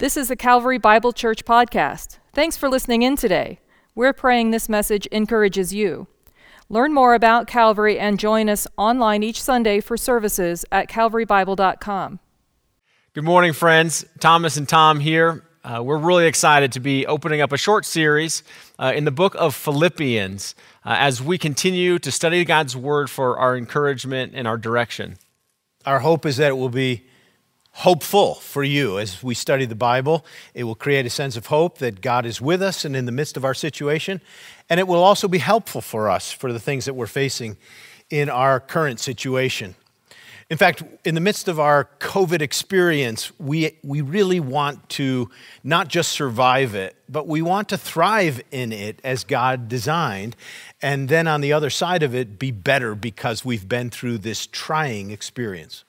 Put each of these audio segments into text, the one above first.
This is the Calvary Bible Church podcast. Thanks for listening in today. We're praying this message encourages you. Learn more about Calvary and join us online each Sunday for services at calvarybible.com. Good morning, friends. Thomas and Tom here. Uh, we're really excited to be opening up a short series uh, in the book of Philippians uh, as we continue to study God's Word for our encouragement and our direction. Our hope is that it will be hopeful for you as we study the Bible. It will create a sense of hope that God is with us and in the midst of our situation. And it will also be helpful for us for the things that we're facing in our current situation. In fact, in the midst of our COVID experience, we, we really want to not just survive it, but we want to thrive in it as God designed. And then on the other side of it, be better because we've been through this trying experience.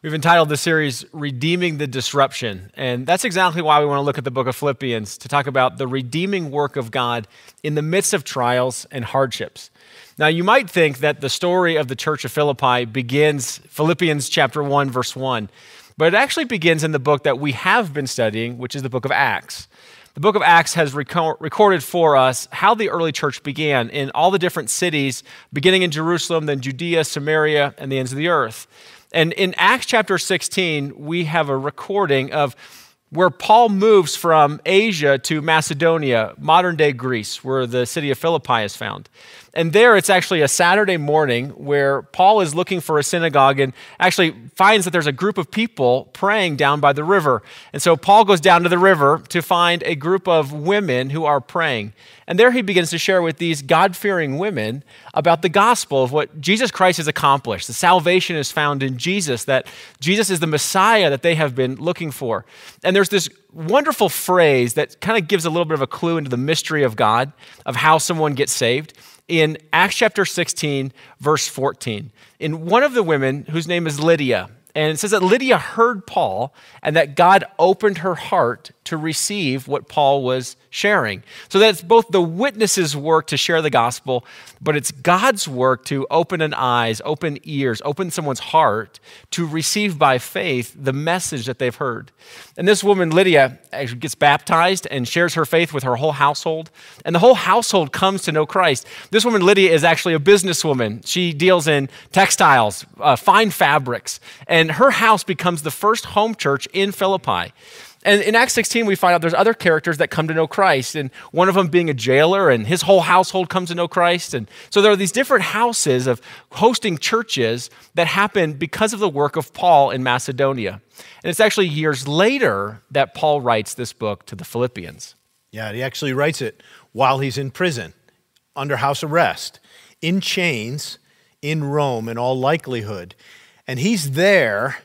We've entitled the series Redeeming the Disruption. And that's exactly why we want to look at the book of Philippians to talk about the redeeming work of God in the midst of trials and hardships. Now, you might think that the story of the church of Philippi begins Philippians chapter 1, verse 1, but it actually begins in the book that we have been studying, which is the book of Acts. The book of Acts has recorded for us how the early church began in all the different cities, beginning in Jerusalem, then Judea, Samaria, and the ends of the earth. And in Acts chapter 16, we have a recording of where Paul moves from Asia to Macedonia, modern day Greece, where the city of Philippi is found. And there it's actually a Saturday morning where Paul is looking for a synagogue and actually finds that there's a group of people praying down by the river. And so Paul goes down to the river to find a group of women who are praying. And there he begins to share with these God fearing women about the gospel of what Jesus Christ has accomplished. The salvation is found in Jesus, that Jesus is the Messiah that they have been looking for. And there's this wonderful phrase that kind of gives a little bit of a clue into the mystery of God, of how someone gets saved. In Acts chapter 16, verse 14, in one of the women whose name is Lydia, and it says that Lydia heard Paul and that God opened her heart to receive what Paul was sharing. So that's both the witness's work to share the gospel, but it's God's work to open an eyes, open ears, open someone's heart to receive by faith the message that they've heard. And this woman, Lydia, actually gets baptized and shares her faith with her whole household. And the whole household comes to know Christ. This woman, Lydia, is actually a businesswoman. She deals in textiles, uh, fine fabrics, and her house becomes the first home church in Philippi. And in Acts 16, we find out there's other characters that come to know Christ, and one of them being a jailer, and his whole household comes to know Christ. And so there are these different houses of hosting churches that happen because of the work of Paul in Macedonia. And it's actually years later that Paul writes this book to the Philippians. Yeah, he actually writes it while he's in prison, under house arrest, in chains, in Rome, in all likelihood. And he's there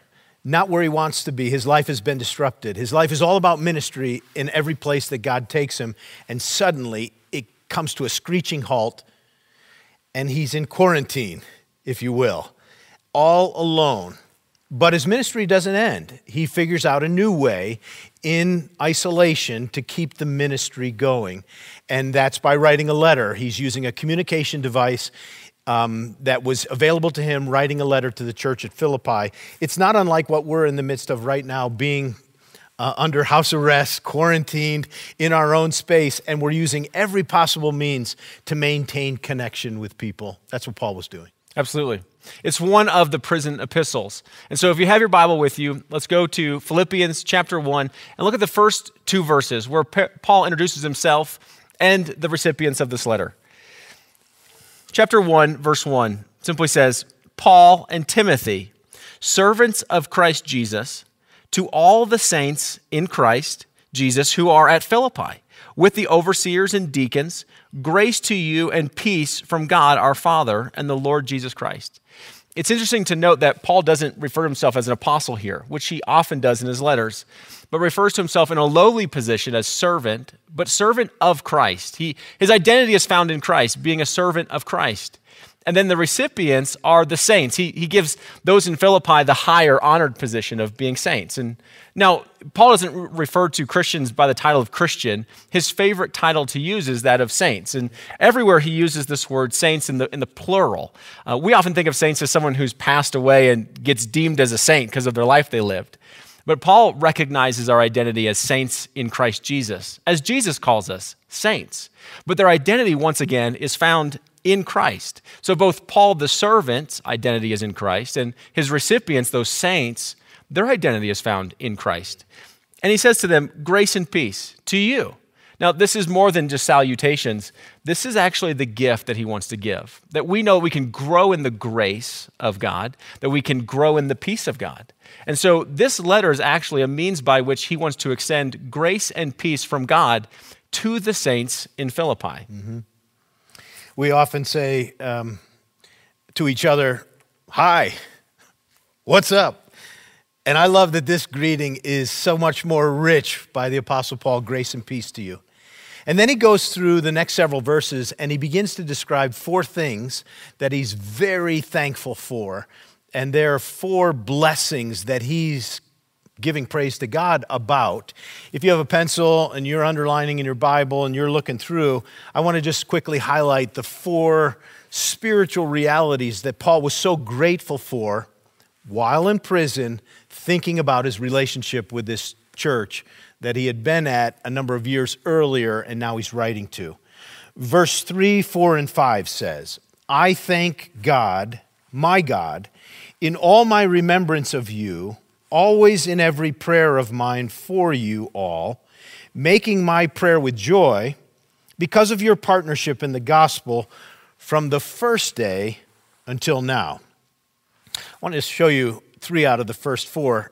not where he wants to be. His life has been disrupted. His life is all about ministry in every place that God takes him. And suddenly it comes to a screeching halt, and he's in quarantine, if you will, all alone. But his ministry doesn't end. He figures out a new way in isolation to keep the ministry going. And that's by writing a letter. He's using a communication device um, that was available to him writing a letter to the church at Philippi. It's not unlike what we're in the midst of right now, being uh, under house arrest, quarantined in our own space, and we're using every possible means to maintain connection with people. That's what Paul was doing. Absolutely. It's one of the prison epistles. And so if you have your Bible with you, let's go to Philippians chapter 1 and look at the first two verses where Paul introduces himself and the recipients of this letter chapter 1, verse 1 simply says, Paul and Timothy, servants of Christ Jesus, to all the saints in Christ Jesus who are at Philippi, with the overseers and deacons, grace to you and peace from God our Father and the Lord Jesus Christ. It's interesting to note that Paul doesn't refer to himself as an apostle here, which he often does in his letters, but refers to himself in a lowly position as servant, but servant of Christ. He, his identity is found in Christ, being a servant of Christ. And then the recipients are the saints. He, he gives those in Philippi the higher honored position of being saints. And now, Paul doesn't refer to Christians by the title of Christian. His favorite title to use is that of saints. And everywhere he uses this word saints in the, in the plural. Uh, we often think of saints as someone who's passed away and gets deemed as a saint because of their life they lived. But Paul recognizes our identity as saints in Christ Jesus, as Jesus calls us saints. But their identity, once again, is found in Christ. So both Paul, the servant's identity is in Christ, and his recipients, those saints, their identity is found in Christ. And he says to them, Grace and peace to you. Now, this is more than just salutations. This is actually the gift that he wants to give. That we know we can grow in the grace of God, that we can grow in the peace of God. And so, this letter is actually a means by which he wants to extend grace and peace from God to the saints in Philippi. Mm-hmm. We often say um, to each other, Hi, what's up? And I love that this greeting is so much more rich by the Apostle Paul grace and peace to you. And then he goes through the next several verses and he begins to describe four things that he's very thankful for. And there are four blessings that he's giving praise to God about. If you have a pencil and you're underlining in your Bible and you're looking through, I want to just quickly highlight the four spiritual realities that Paul was so grateful for while in prison, thinking about his relationship with this church that he had been at a number of years earlier and now he's writing to. Verse 3, 4, and 5 says, I thank God, my God, in all my remembrance of you, always in every prayer of mine for you all, making my prayer with joy because of your partnership in the gospel from the first day until now. I want to show you three out of the first four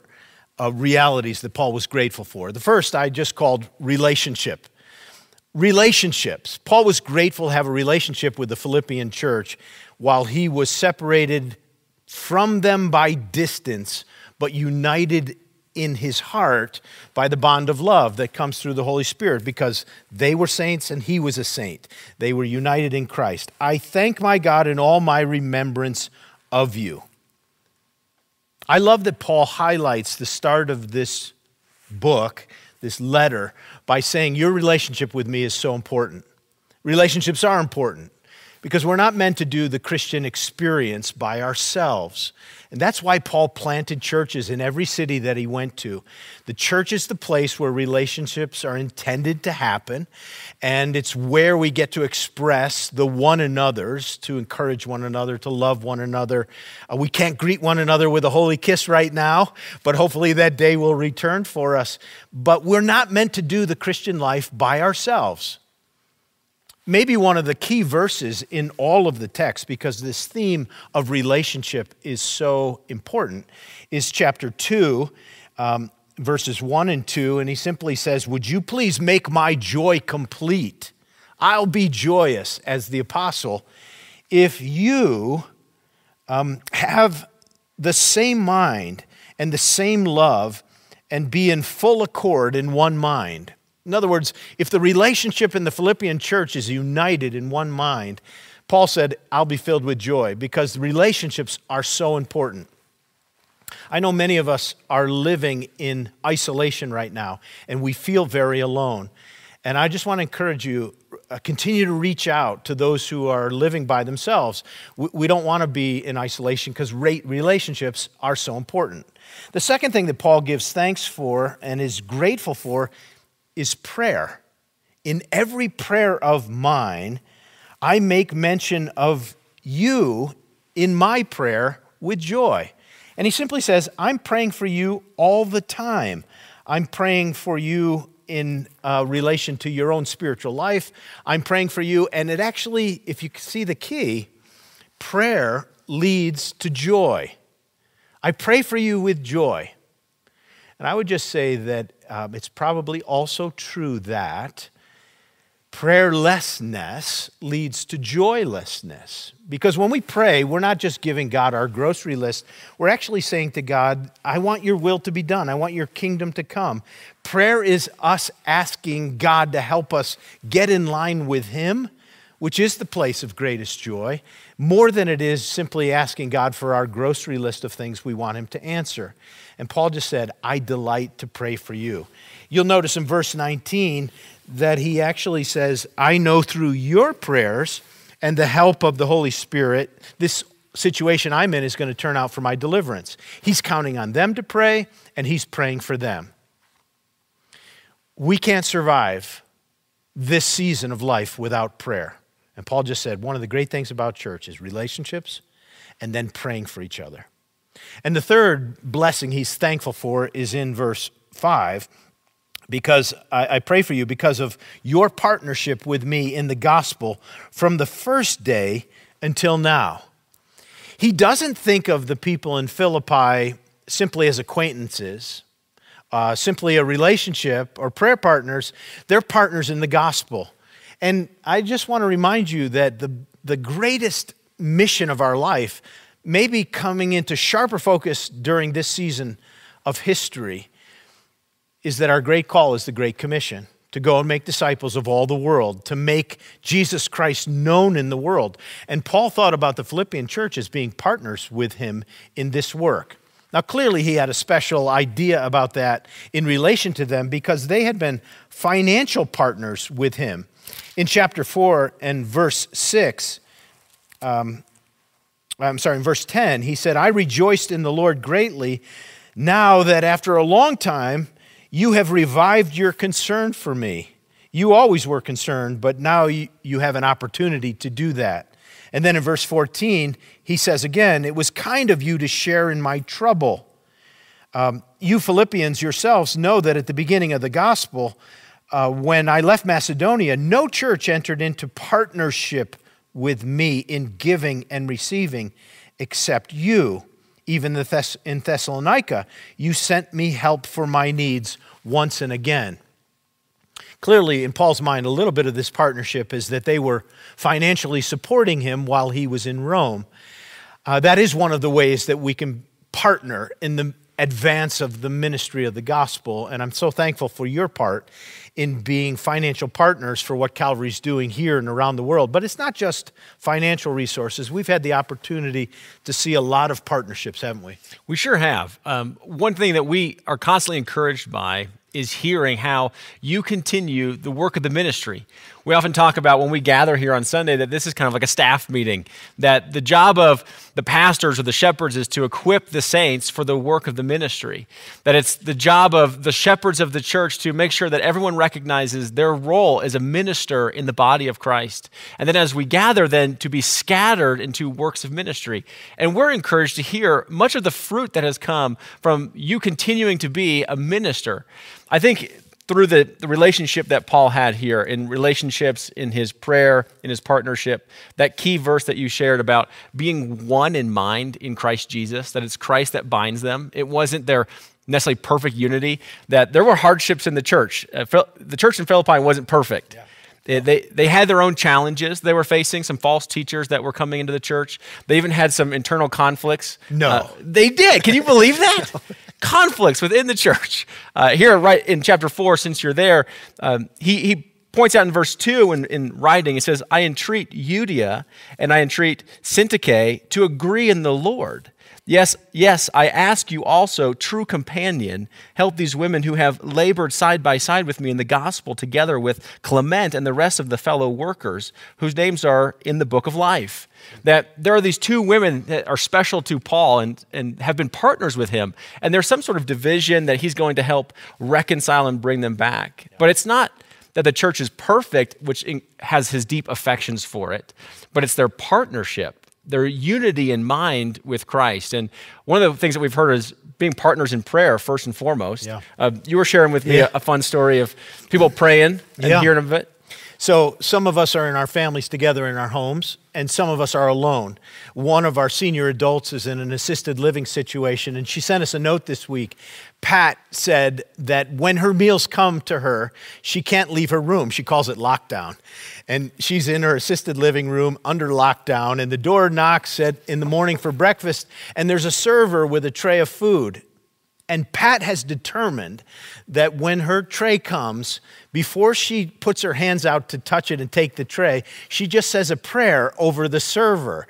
uh, realities that Paul was grateful for. The first I just called relationship. Relationships. Paul was grateful to have a relationship with the Philippian church while he was separated from them by distance, but united in his heart by the bond of love that comes through the Holy Spirit because they were saints and he was a saint. They were united in Christ. I thank my God in all my remembrance of you. I love that Paul highlights the start of this book, this letter, by saying, Your relationship with me is so important. Relationships are important because we're not meant to do the Christian experience by ourselves. And that's why Paul planted churches in every city that he went to. The church is the place where relationships are intended to happen, and it's where we get to express the one another's, to encourage one another, to love one another. Uh, we can't greet one another with a holy kiss right now, but hopefully that day will return for us. But we're not meant to do the Christian life by ourselves maybe one of the key verses in all of the text, because this theme of relationship is so important, is chapter 2, um, verses 1 and 2. And he simply says, Would you please make my joy complete? I'll be joyous as the apostle if you um, have the same mind and the same love and be in full accord in one mind. In other words, if the relationship in the Philippian church is united in one mind, Paul said, I'll be filled with joy because relationships are so important. I know many of us are living in isolation right now, and we feel very alone. And I just want to encourage you uh, continue to reach out to those who are living by themselves. We, we don't want to be in isolation because relationships are so important. The second thing that Paul gives thanks for and is grateful for is prayer. In every prayer of mine, I make mention of you in my prayer with joy. And he simply says, I'm praying for you all the time. I'm praying for you in uh, relation to your own spiritual life. I'm praying for you. And it actually, if you see the key, prayer leads to joy. I pray for you with joy. And I would just say that um, it's probably also true that prayerlessness leads to joylessness. Because when we pray, we're not just giving God our grocery list, we're actually saying to God, I want your will to be done, I want your kingdom to come. Prayer is us asking God to help us get in line with Him, which is the place of greatest joy, more than it is simply asking God for our grocery list of things we want Him to answer. And Paul just said, I delight to pray for you. You'll notice in verse 19 that he actually says, I know through your prayers and the help of the Holy Spirit, this situation I'm in is going to turn out for my deliverance. He's counting on them to pray, and he's praying for them. We can't survive this season of life without prayer. And Paul just said one of the great things about church is relationships and then praying for each other. And the third blessing he's thankful for is in verse 5 because I, I, pray for you because of your partnership with me in the gospel from the first day until now. He doesn't think of the people in Philippi simply as acquaintances, uh, simply a relationship or prayer partners. They're partners in the gospel. And I just want to remind you that the, the greatest mission of our life may be coming into sharper focus during this season of history is that our great call is the Great Commission to go and make disciples of all the world, to make Jesus Christ known in the world. And Paul thought about the Philippian church as being partners with him in this work. Now, clearly, he had a special idea about that in relation to them because they had been financial partners with him. In chapter 4 and verse 6, um, I'm sorry, in verse 10, he said, I rejoiced in the Lord greatly now that after a long time you have revived your concern for me. You always were concerned, but now you, have an opportunity to do that. And then in verse 14, he says again, It was kind of you to share in my trouble. Um, you Philippians yourselves know that at the beginning of the gospel, uh, when I left Macedonia, no church entered into partnership with me in giving and receiving except you. Even in Thessalonica, you sent me help for my needs once and again. Clearly, in Paul's mind, a little bit of this partnership is that they were financially supporting him while he was in Rome. Uh, that is one of the ways that we can partner in the advance of the ministry of the gospel. And I'm so thankful for your part in being financial partners for what Calvary's doing here and around the world. But it's not just financial resources. We've had the opportunity to see a lot of partnerships, haven't we? We sure have. Um, one thing that we are constantly encouraged by is hearing how you continue the work of the ministry. We often talk about when we gather here on Sunday that this is kind of like a staff meeting, that the job of the pastors or the shepherds is to equip the saints for the work of the ministry. That it's the job of the shepherds of the church to make sure that everyone recognizes their role as a minister in the body of Christ. And then as we gather, then to be scattered into works of ministry. And we're encouraged to hear much of the fruit that has come from you continuing to be a minister. I think through the, the relationship that Paul had here, in relationships, in his prayer, in his partnership, that key verse that you shared about being one in mind in Christ Jesus, that it's Christ that binds them. It wasn't their necessarily perfect unity, that there were hardships in the church. Uh, the church in Philippi wasn't perfect. Yeah. They, they had their own challenges. They were facing some false teachers that were coming into the church. They even had some internal conflicts. No. Uh, they did. Can you believe that? conflicts within the church. Uh, here, right in chapter 4, since you're there, um, he, he points out in verse 2 in, in writing, he says, I entreat Euodia and I entreat Syntyche to agree in the Lord. Yes, yes, I ask you also, true companion, help these women who have labored side by side with me in the gospel together with Clement and the rest of the fellow workers whose names are in the book of life. That there are these two women that are special to Paul and, and have been partners with him. And there's some sort of division that he's going to help reconcile and bring them back. But it's not that the church is perfect, which has his deep affections for it, but it's their partnership their unity in mind with Christ. And one of the things that we've heard is being partners in prayer, first and foremost. Yeah. Uh, you were sharing with me yeah. a, a, fun story of people praying and yeah. hearing of it. So, some of us are in our families together in our homes, and some of us are alone. One of our senior adults is in an assisted living situation, and she sent us a note this week. Pat said that when her meals come to her, she can't leave her room. She calls it lockdown. And she's in her assisted living room under lockdown, and the door knocks at, in the morning for breakfast, and there's a server with a tray of food. And Pat has determined that when her tray comes, before she puts her hands out to touch it and take the tray, she just says a prayer over the server.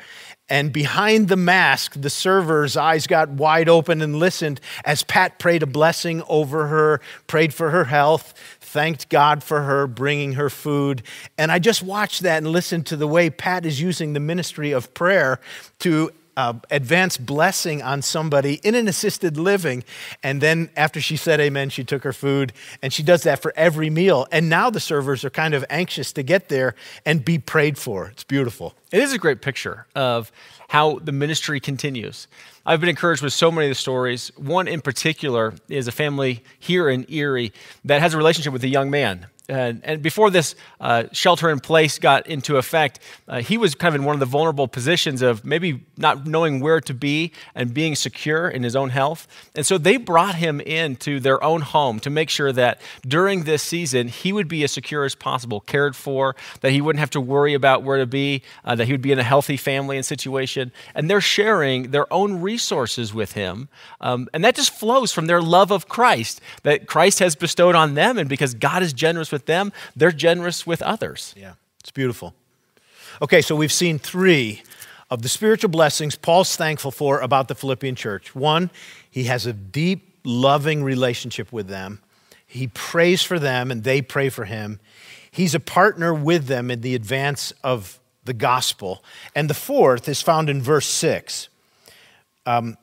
And behind the mask, the server's eyes got wide open and listened as Pat prayed a blessing over her, prayed for her health, thanked God for her bringing her food. And I just watched that and listened to the way Pat is using the ministry of prayer to uh, advance blessing on somebody in an assisted living. And then after she said amen, she took her food. And she does that for every meal. And now the servers are kind of anxious to get there and be prayed for. It's beautiful. It is a great picture of how the ministry continues. I've been encouraged with so many of the stories. One in particular is a family here in Erie that has a relationship with a young man and, and before this uh, shelter in place got into effect, uh, he was kind of in one of the vulnerable positions of maybe not knowing where to be and being secure in his own health. And so they brought him into their own home to make sure that during this season he would be as secure as possible, cared for, that he wouldn't have to worry about where to be, uh, that he would be in a healthy family and situation. And they're sharing their own resources with him. Um, and that just flows from their love of Christ that Christ has bestowed on them. And because God is generous with them, they're generous with others. Yeah, it's beautiful. Okay, so we've seen three of the spiritual blessings Paul's thankful for about the Philippian church. One, he has a deep, loving relationship with them. He prays for them and they pray for him. He's a partner with them in the advance of the gospel. And the fourth is found in verse 6. Um,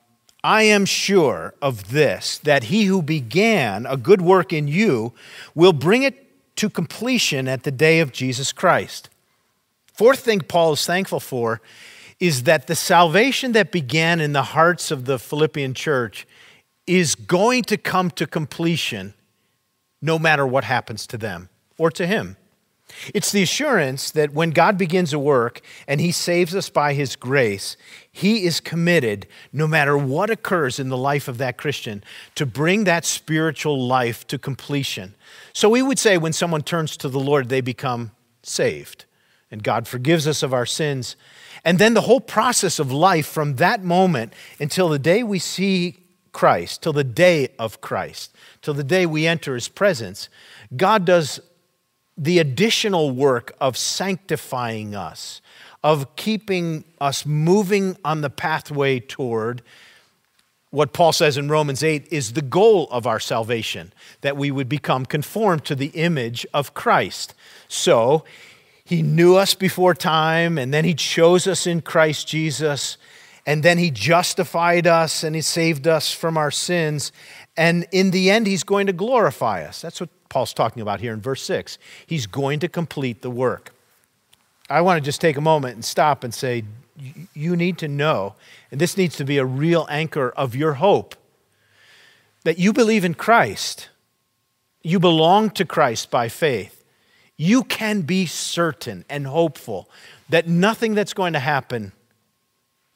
I am sure of this, that he who began a good work in you will bring it to completion at the day of Jesus Christ. Fourth thing Paul is thankful for is that the salvation that began in the hearts of the Philippian church is going to come to completion no matter what happens to them or to him. It's the assurance that when God begins a work and He saves us by His grace, He is committed, no matter what occurs in the life of that Christian, to bring that spiritual life to completion. So we would say when someone turns to the Lord, they become saved, and God forgives us of our sins. And then the whole process of life from that moment until the day we see Christ, till the day of Christ, till the day we enter His presence, God does the additional work of sanctifying us, of keeping us moving on the pathway toward what Paul says in Romans 8 is the goal of our salvation, that we would become conformed to the image of Christ. So, he knew us before time, and then he chose us in Christ Jesus, and then he justified us and he saved us from our sins. And in the end, he's going to glorify us. That's what Paul's talking about here in verse 6. He's going to complete the work. I want to just take a moment and stop and say, you need to know, and this needs to be a real anchor of your hope, that you believe in Christ. You belong to Christ by faith. You can be certain and hopeful that nothing that's going to happen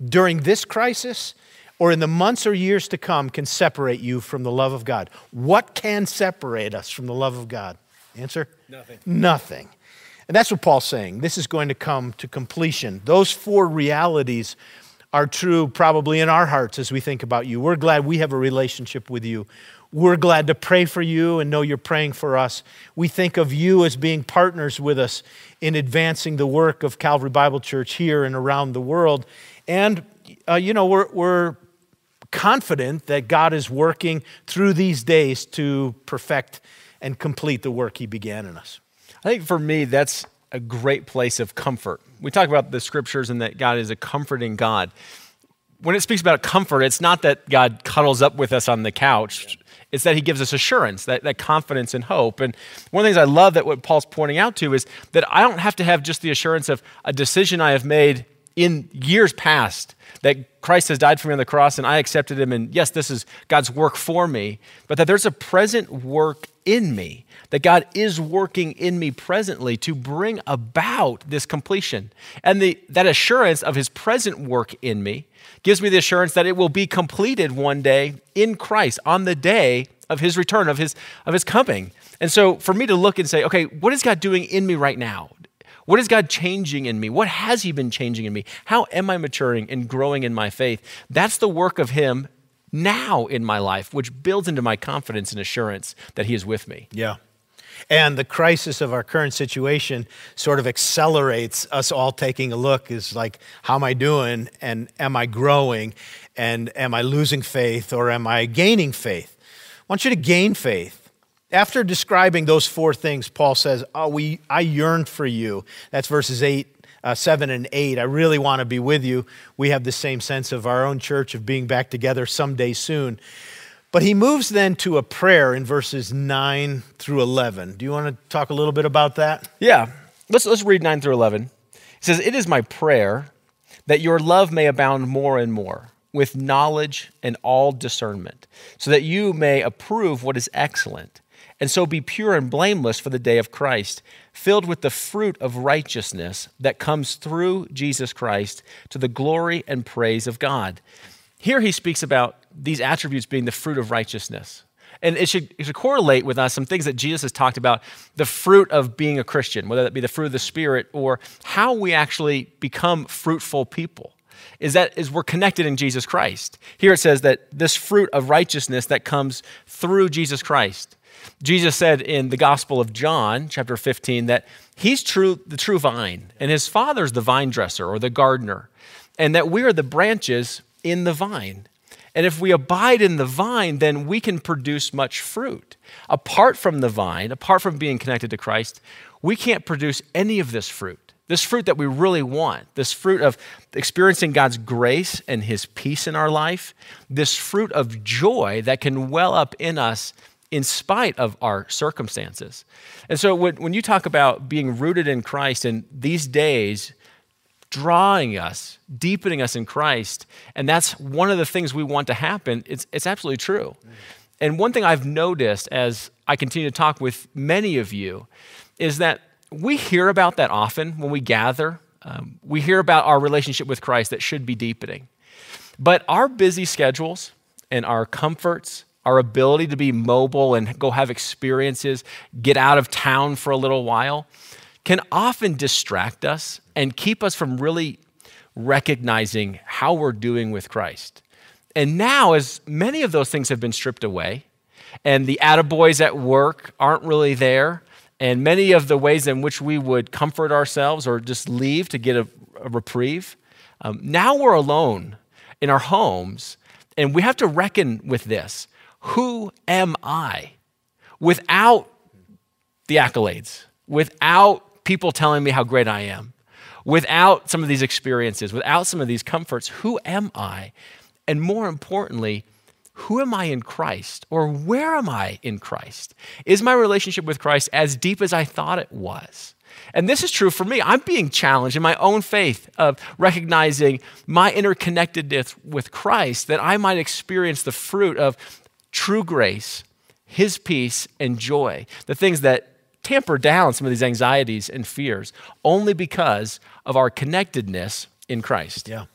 during this crisis or in the months or years to come can separate you from the love of God. What can separate us from the love of God? Answer? Nothing. Nothing. And that's what Paul's saying. This is going to come to completion. Those four realities are true probably in our hearts as we think about you. We're glad we have a relationship with you. We're glad to pray for you and know you're praying for us. We think of you as being partners with us in advancing the work of Calvary Bible Church here and around the world. And, uh, you know, we're, we're confident that God is working through these days to perfect and complete the work He began in us. I think for me, that's a great place of comfort. We talk about the scriptures and that God is a comforting God. When it speaks about comfort, it's not that God cuddles up with us on the couch. It's that he gives us assurance, that, that confidence and hope. And one of the things I love that what Paul's pointing out to is that I don't have to have just the assurance of a decision I have made in years past that Christ has died for me on the cross and I accepted him, and yes, this is God's work for me, but that there's a present work in me, that God is working in me presently to bring about this completion. And the, that assurance of his present work in me gives me the assurance that it will be completed one day in Christ on the day of his return, of his, of his coming. And so for me to look and say, okay, what is God doing in me right now? What is God changing in me? What has He been changing in me? How am I maturing and growing in my faith? That's the work of Him now in my life, which builds into my confidence and assurance that He is with me. Yeah. And the crisis of our current situation sort of accelerates us all taking a look is like, how am I doing? And am I growing? And am I losing faith or am I gaining faith? I want you to gain faith. After describing those four things, Paul says, oh, we, I yearn for you. That's verses 8 uh, 7 and 8. I really want to be with you. We have the same sense of our own church of being back together someday soon. But he moves then to a prayer in verses 9 through 11. Do you want to talk a little bit about that? Yeah. Let's, let's read 9 through 11. He says, It is my prayer that your love may abound more and more with knowledge and all discernment, so that you may approve what is excellent, and so be pure and blameless for the day of Christ, filled with the fruit of righteousness that comes through Jesus Christ to the glory and praise of God. Here he speaks about these attributes being the fruit of righteousness. And it should, it should correlate with us some things that Jesus has talked about the fruit of being a Christian, whether that be the fruit of the Spirit or how we actually become fruitful people is that is we're connected in Jesus Christ. Here it says that this fruit of righteousness that comes through Jesus Christ. Jesus said in the Gospel of John, chapter 15, that he's true, the true vine, and his father's the vine dresser or the gardener, and that we are the branches in the vine. And if we abide in the vine, then we can produce much fruit. Apart from the vine, apart from being connected to Christ, we can't produce any of this fruit. This fruit that we really want, this fruit of experiencing God's grace and His peace in our life, this fruit of joy that can well up in us in spite of our circumstances. And so when, you talk about being rooted in Christ in these days, drawing us, deepening us in Christ. And that's one of the things we want to happen. It's, it's absolutely true. And one thing I've noticed as I continue to talk with many of you is that we hear about that often when we gather. Um, we hear about our relationship with Christ that should be deepening. But our busy schedules and our comforts, our ability to be mobile and go have experiences, get out of town for a little while, can often distract us and keep us from really recognizing how we're doing with Christ. And now, as many of those things have been stripped away, and the attaboys at work aren't really there, and many of the ways in which we would comfort ourselves or just leave to get a, a reprieve, um, now we're alone in our homes, and we have to reckon with this Who am I? Without the accolades, without people telling me how great I am, without some of these experiences, without some of these comforts, who am I? And more importantly, who am I in Christ? Or where am I in Christ? Is my relationship with Christ as deep as I thought it was? And this is true for me. I'm being challenged in my own faith of recognizing my interconnectedness with Christ that I might experience the fruit of true grace, His peace, and joy. The things that tamper down some of these anxieties and fears only because of our connectedness in Christ. Yeah.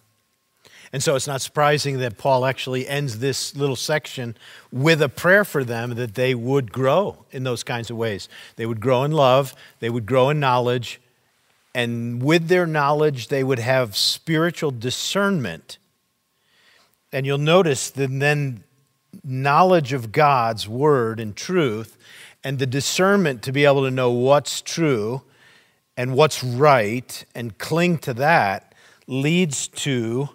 And so it's not surprising that Paul actually ends this little section with a prayer for them that they would grow in those kinds of ways. They would grow in love, they would grow in knowledge, and with their knowledge, they would have spiritual discernment. And you'll notice that then knowledge of God's word and truth and the discernment to be able to know what's true and what's right and cling to that leads to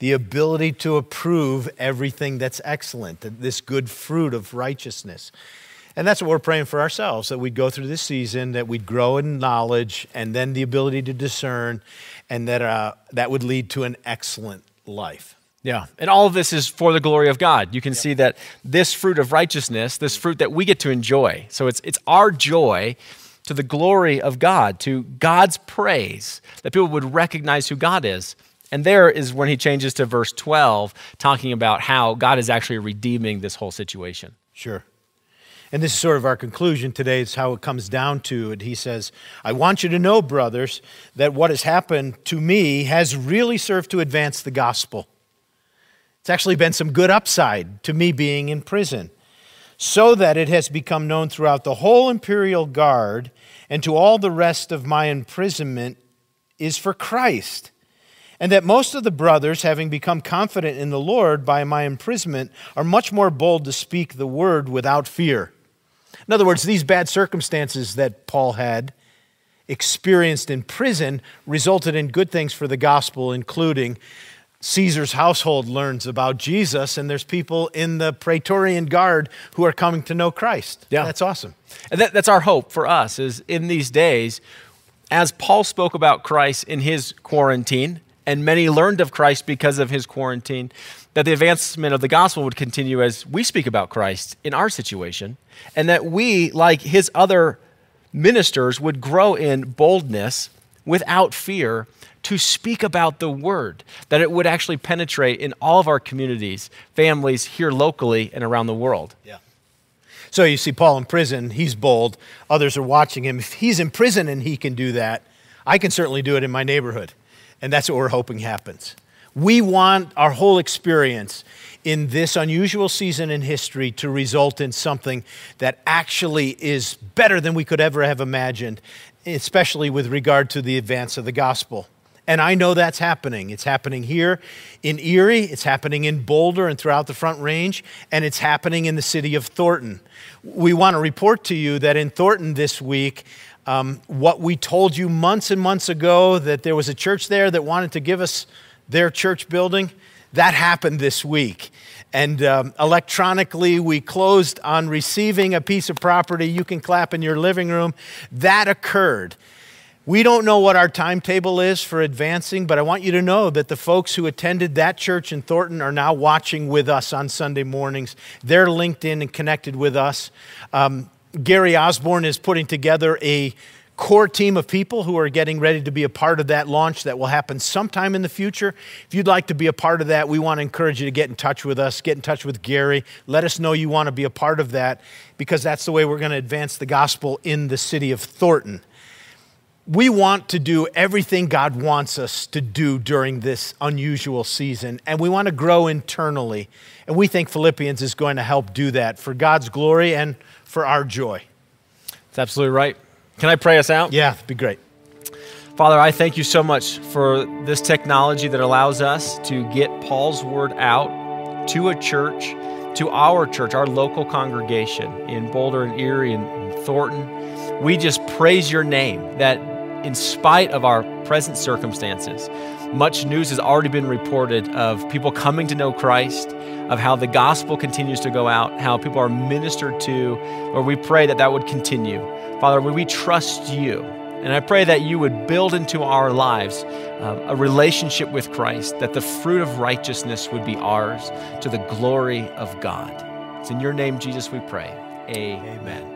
the ability to approve everything that's excellent, this good fruit of righteousness. And that's what we're praying for ourselves that we'd go through this season, that we'd grow in knowledge, and then the ability to discern, and that uh, that would lead to an excellent life. Yeah, and all of this is for the glory of God. You can yep. see that this fruit of righteousness, this fruit that we get to enjoy. So it's it's our joy to the glory of God, to God's praise, that people would recognize who God is. And there is when he changes to verse 12, talking about how God is actually redeeming this whole situation. Sure. And this is sort of our conclusion today. It's how it comes down to it. He says, I want you to know, brothers, that what has happened to me has really served to advance the gospel. It's actually been some good upside to me being in prison, so that it has become known throughout the whole imperial guard and to all the rest of my imprisonment is for Christ. And that most of the brothers, having become confident in the Lord by my imprisonment, are much more bold to speak the word without fear. In other words, these bad circumstances that Paul had experienced in prison resulted in good things for the gospel, including Caesar's household learns about Jesus, and there's people in the Praetorian Guard who are coming to know Christ. Yeah. That's awesome. And that, that's our hope for us is in these days, as Paul spoke about Christ in his quarantine, and many learned of Christ because of his quarantine, that the advancement of the gospel would continue as we speak about Christ in our situation, and that we, like his other ministers, would grow in boldness without fear to speak about the word, that it would actually penetrate in all of our communities, families here locally and around the world. Yeah. So you see Paul in prison, he's bold. Others are watching him. If he's in prison and he can do that, I can certainly do it in my neighborhood. And that's what we're hoping happens. We want our whole experience in this unusual season in history to result in something that actually is better than we could ever have imagined, especially with regard to the advance of the gospel. And I know that's happening. It's happening here in Erie, it's happening in Boulder and throughout the Front Range, and it's happening in the city of Thornton. We want to report to you that in Thornton this week, um, what we told you months and months ago that there was a church there that wanted to give us their church building, that happened this week. And um, electronically, we closed on receiving a piece of property you can clap in your living room. That occurred. We don't know what our timetable is for advancing, but I want you to know that the folks who attended that church in Thornton are now watching with us on Sunday mornings. They're linked in and connected with us. Um, Gary Osborne is putting together a core team of people who are getting ready to be a part of that launch that will happen sometime in the future. If you'd like to be a part of that, we want to encourage you to get in touch with us, get in touch with Gary. Let us know you want to be a part of that because that's the way we're going to advance the gospel in the city of Thornton we want to do everything God wants us to do during this unusual season, and we want to grow internally. And we think Philippians is going to help do that for God's glory and for our joy. That's absolutely right. Can I pray us out? Yeah, that'd be great. Father, I thank you so much for this technology that allows us to get Paul's word out to a church, to our church, our local congregation in Boulder and Erie and Thornton. We just praise your name that in spite of our present circumstances, much news has already been reported of people coming to know Christ, of how the gospel continues to go out, how people are ministered to, or we pray that that would continue. Father, we trust you. And I pray that you would build into our lives um, a relationship with Christ, that the fruit of righteousness would be ours to the glory of God. It's in your name, Jesus, we pray. Amen. Amen.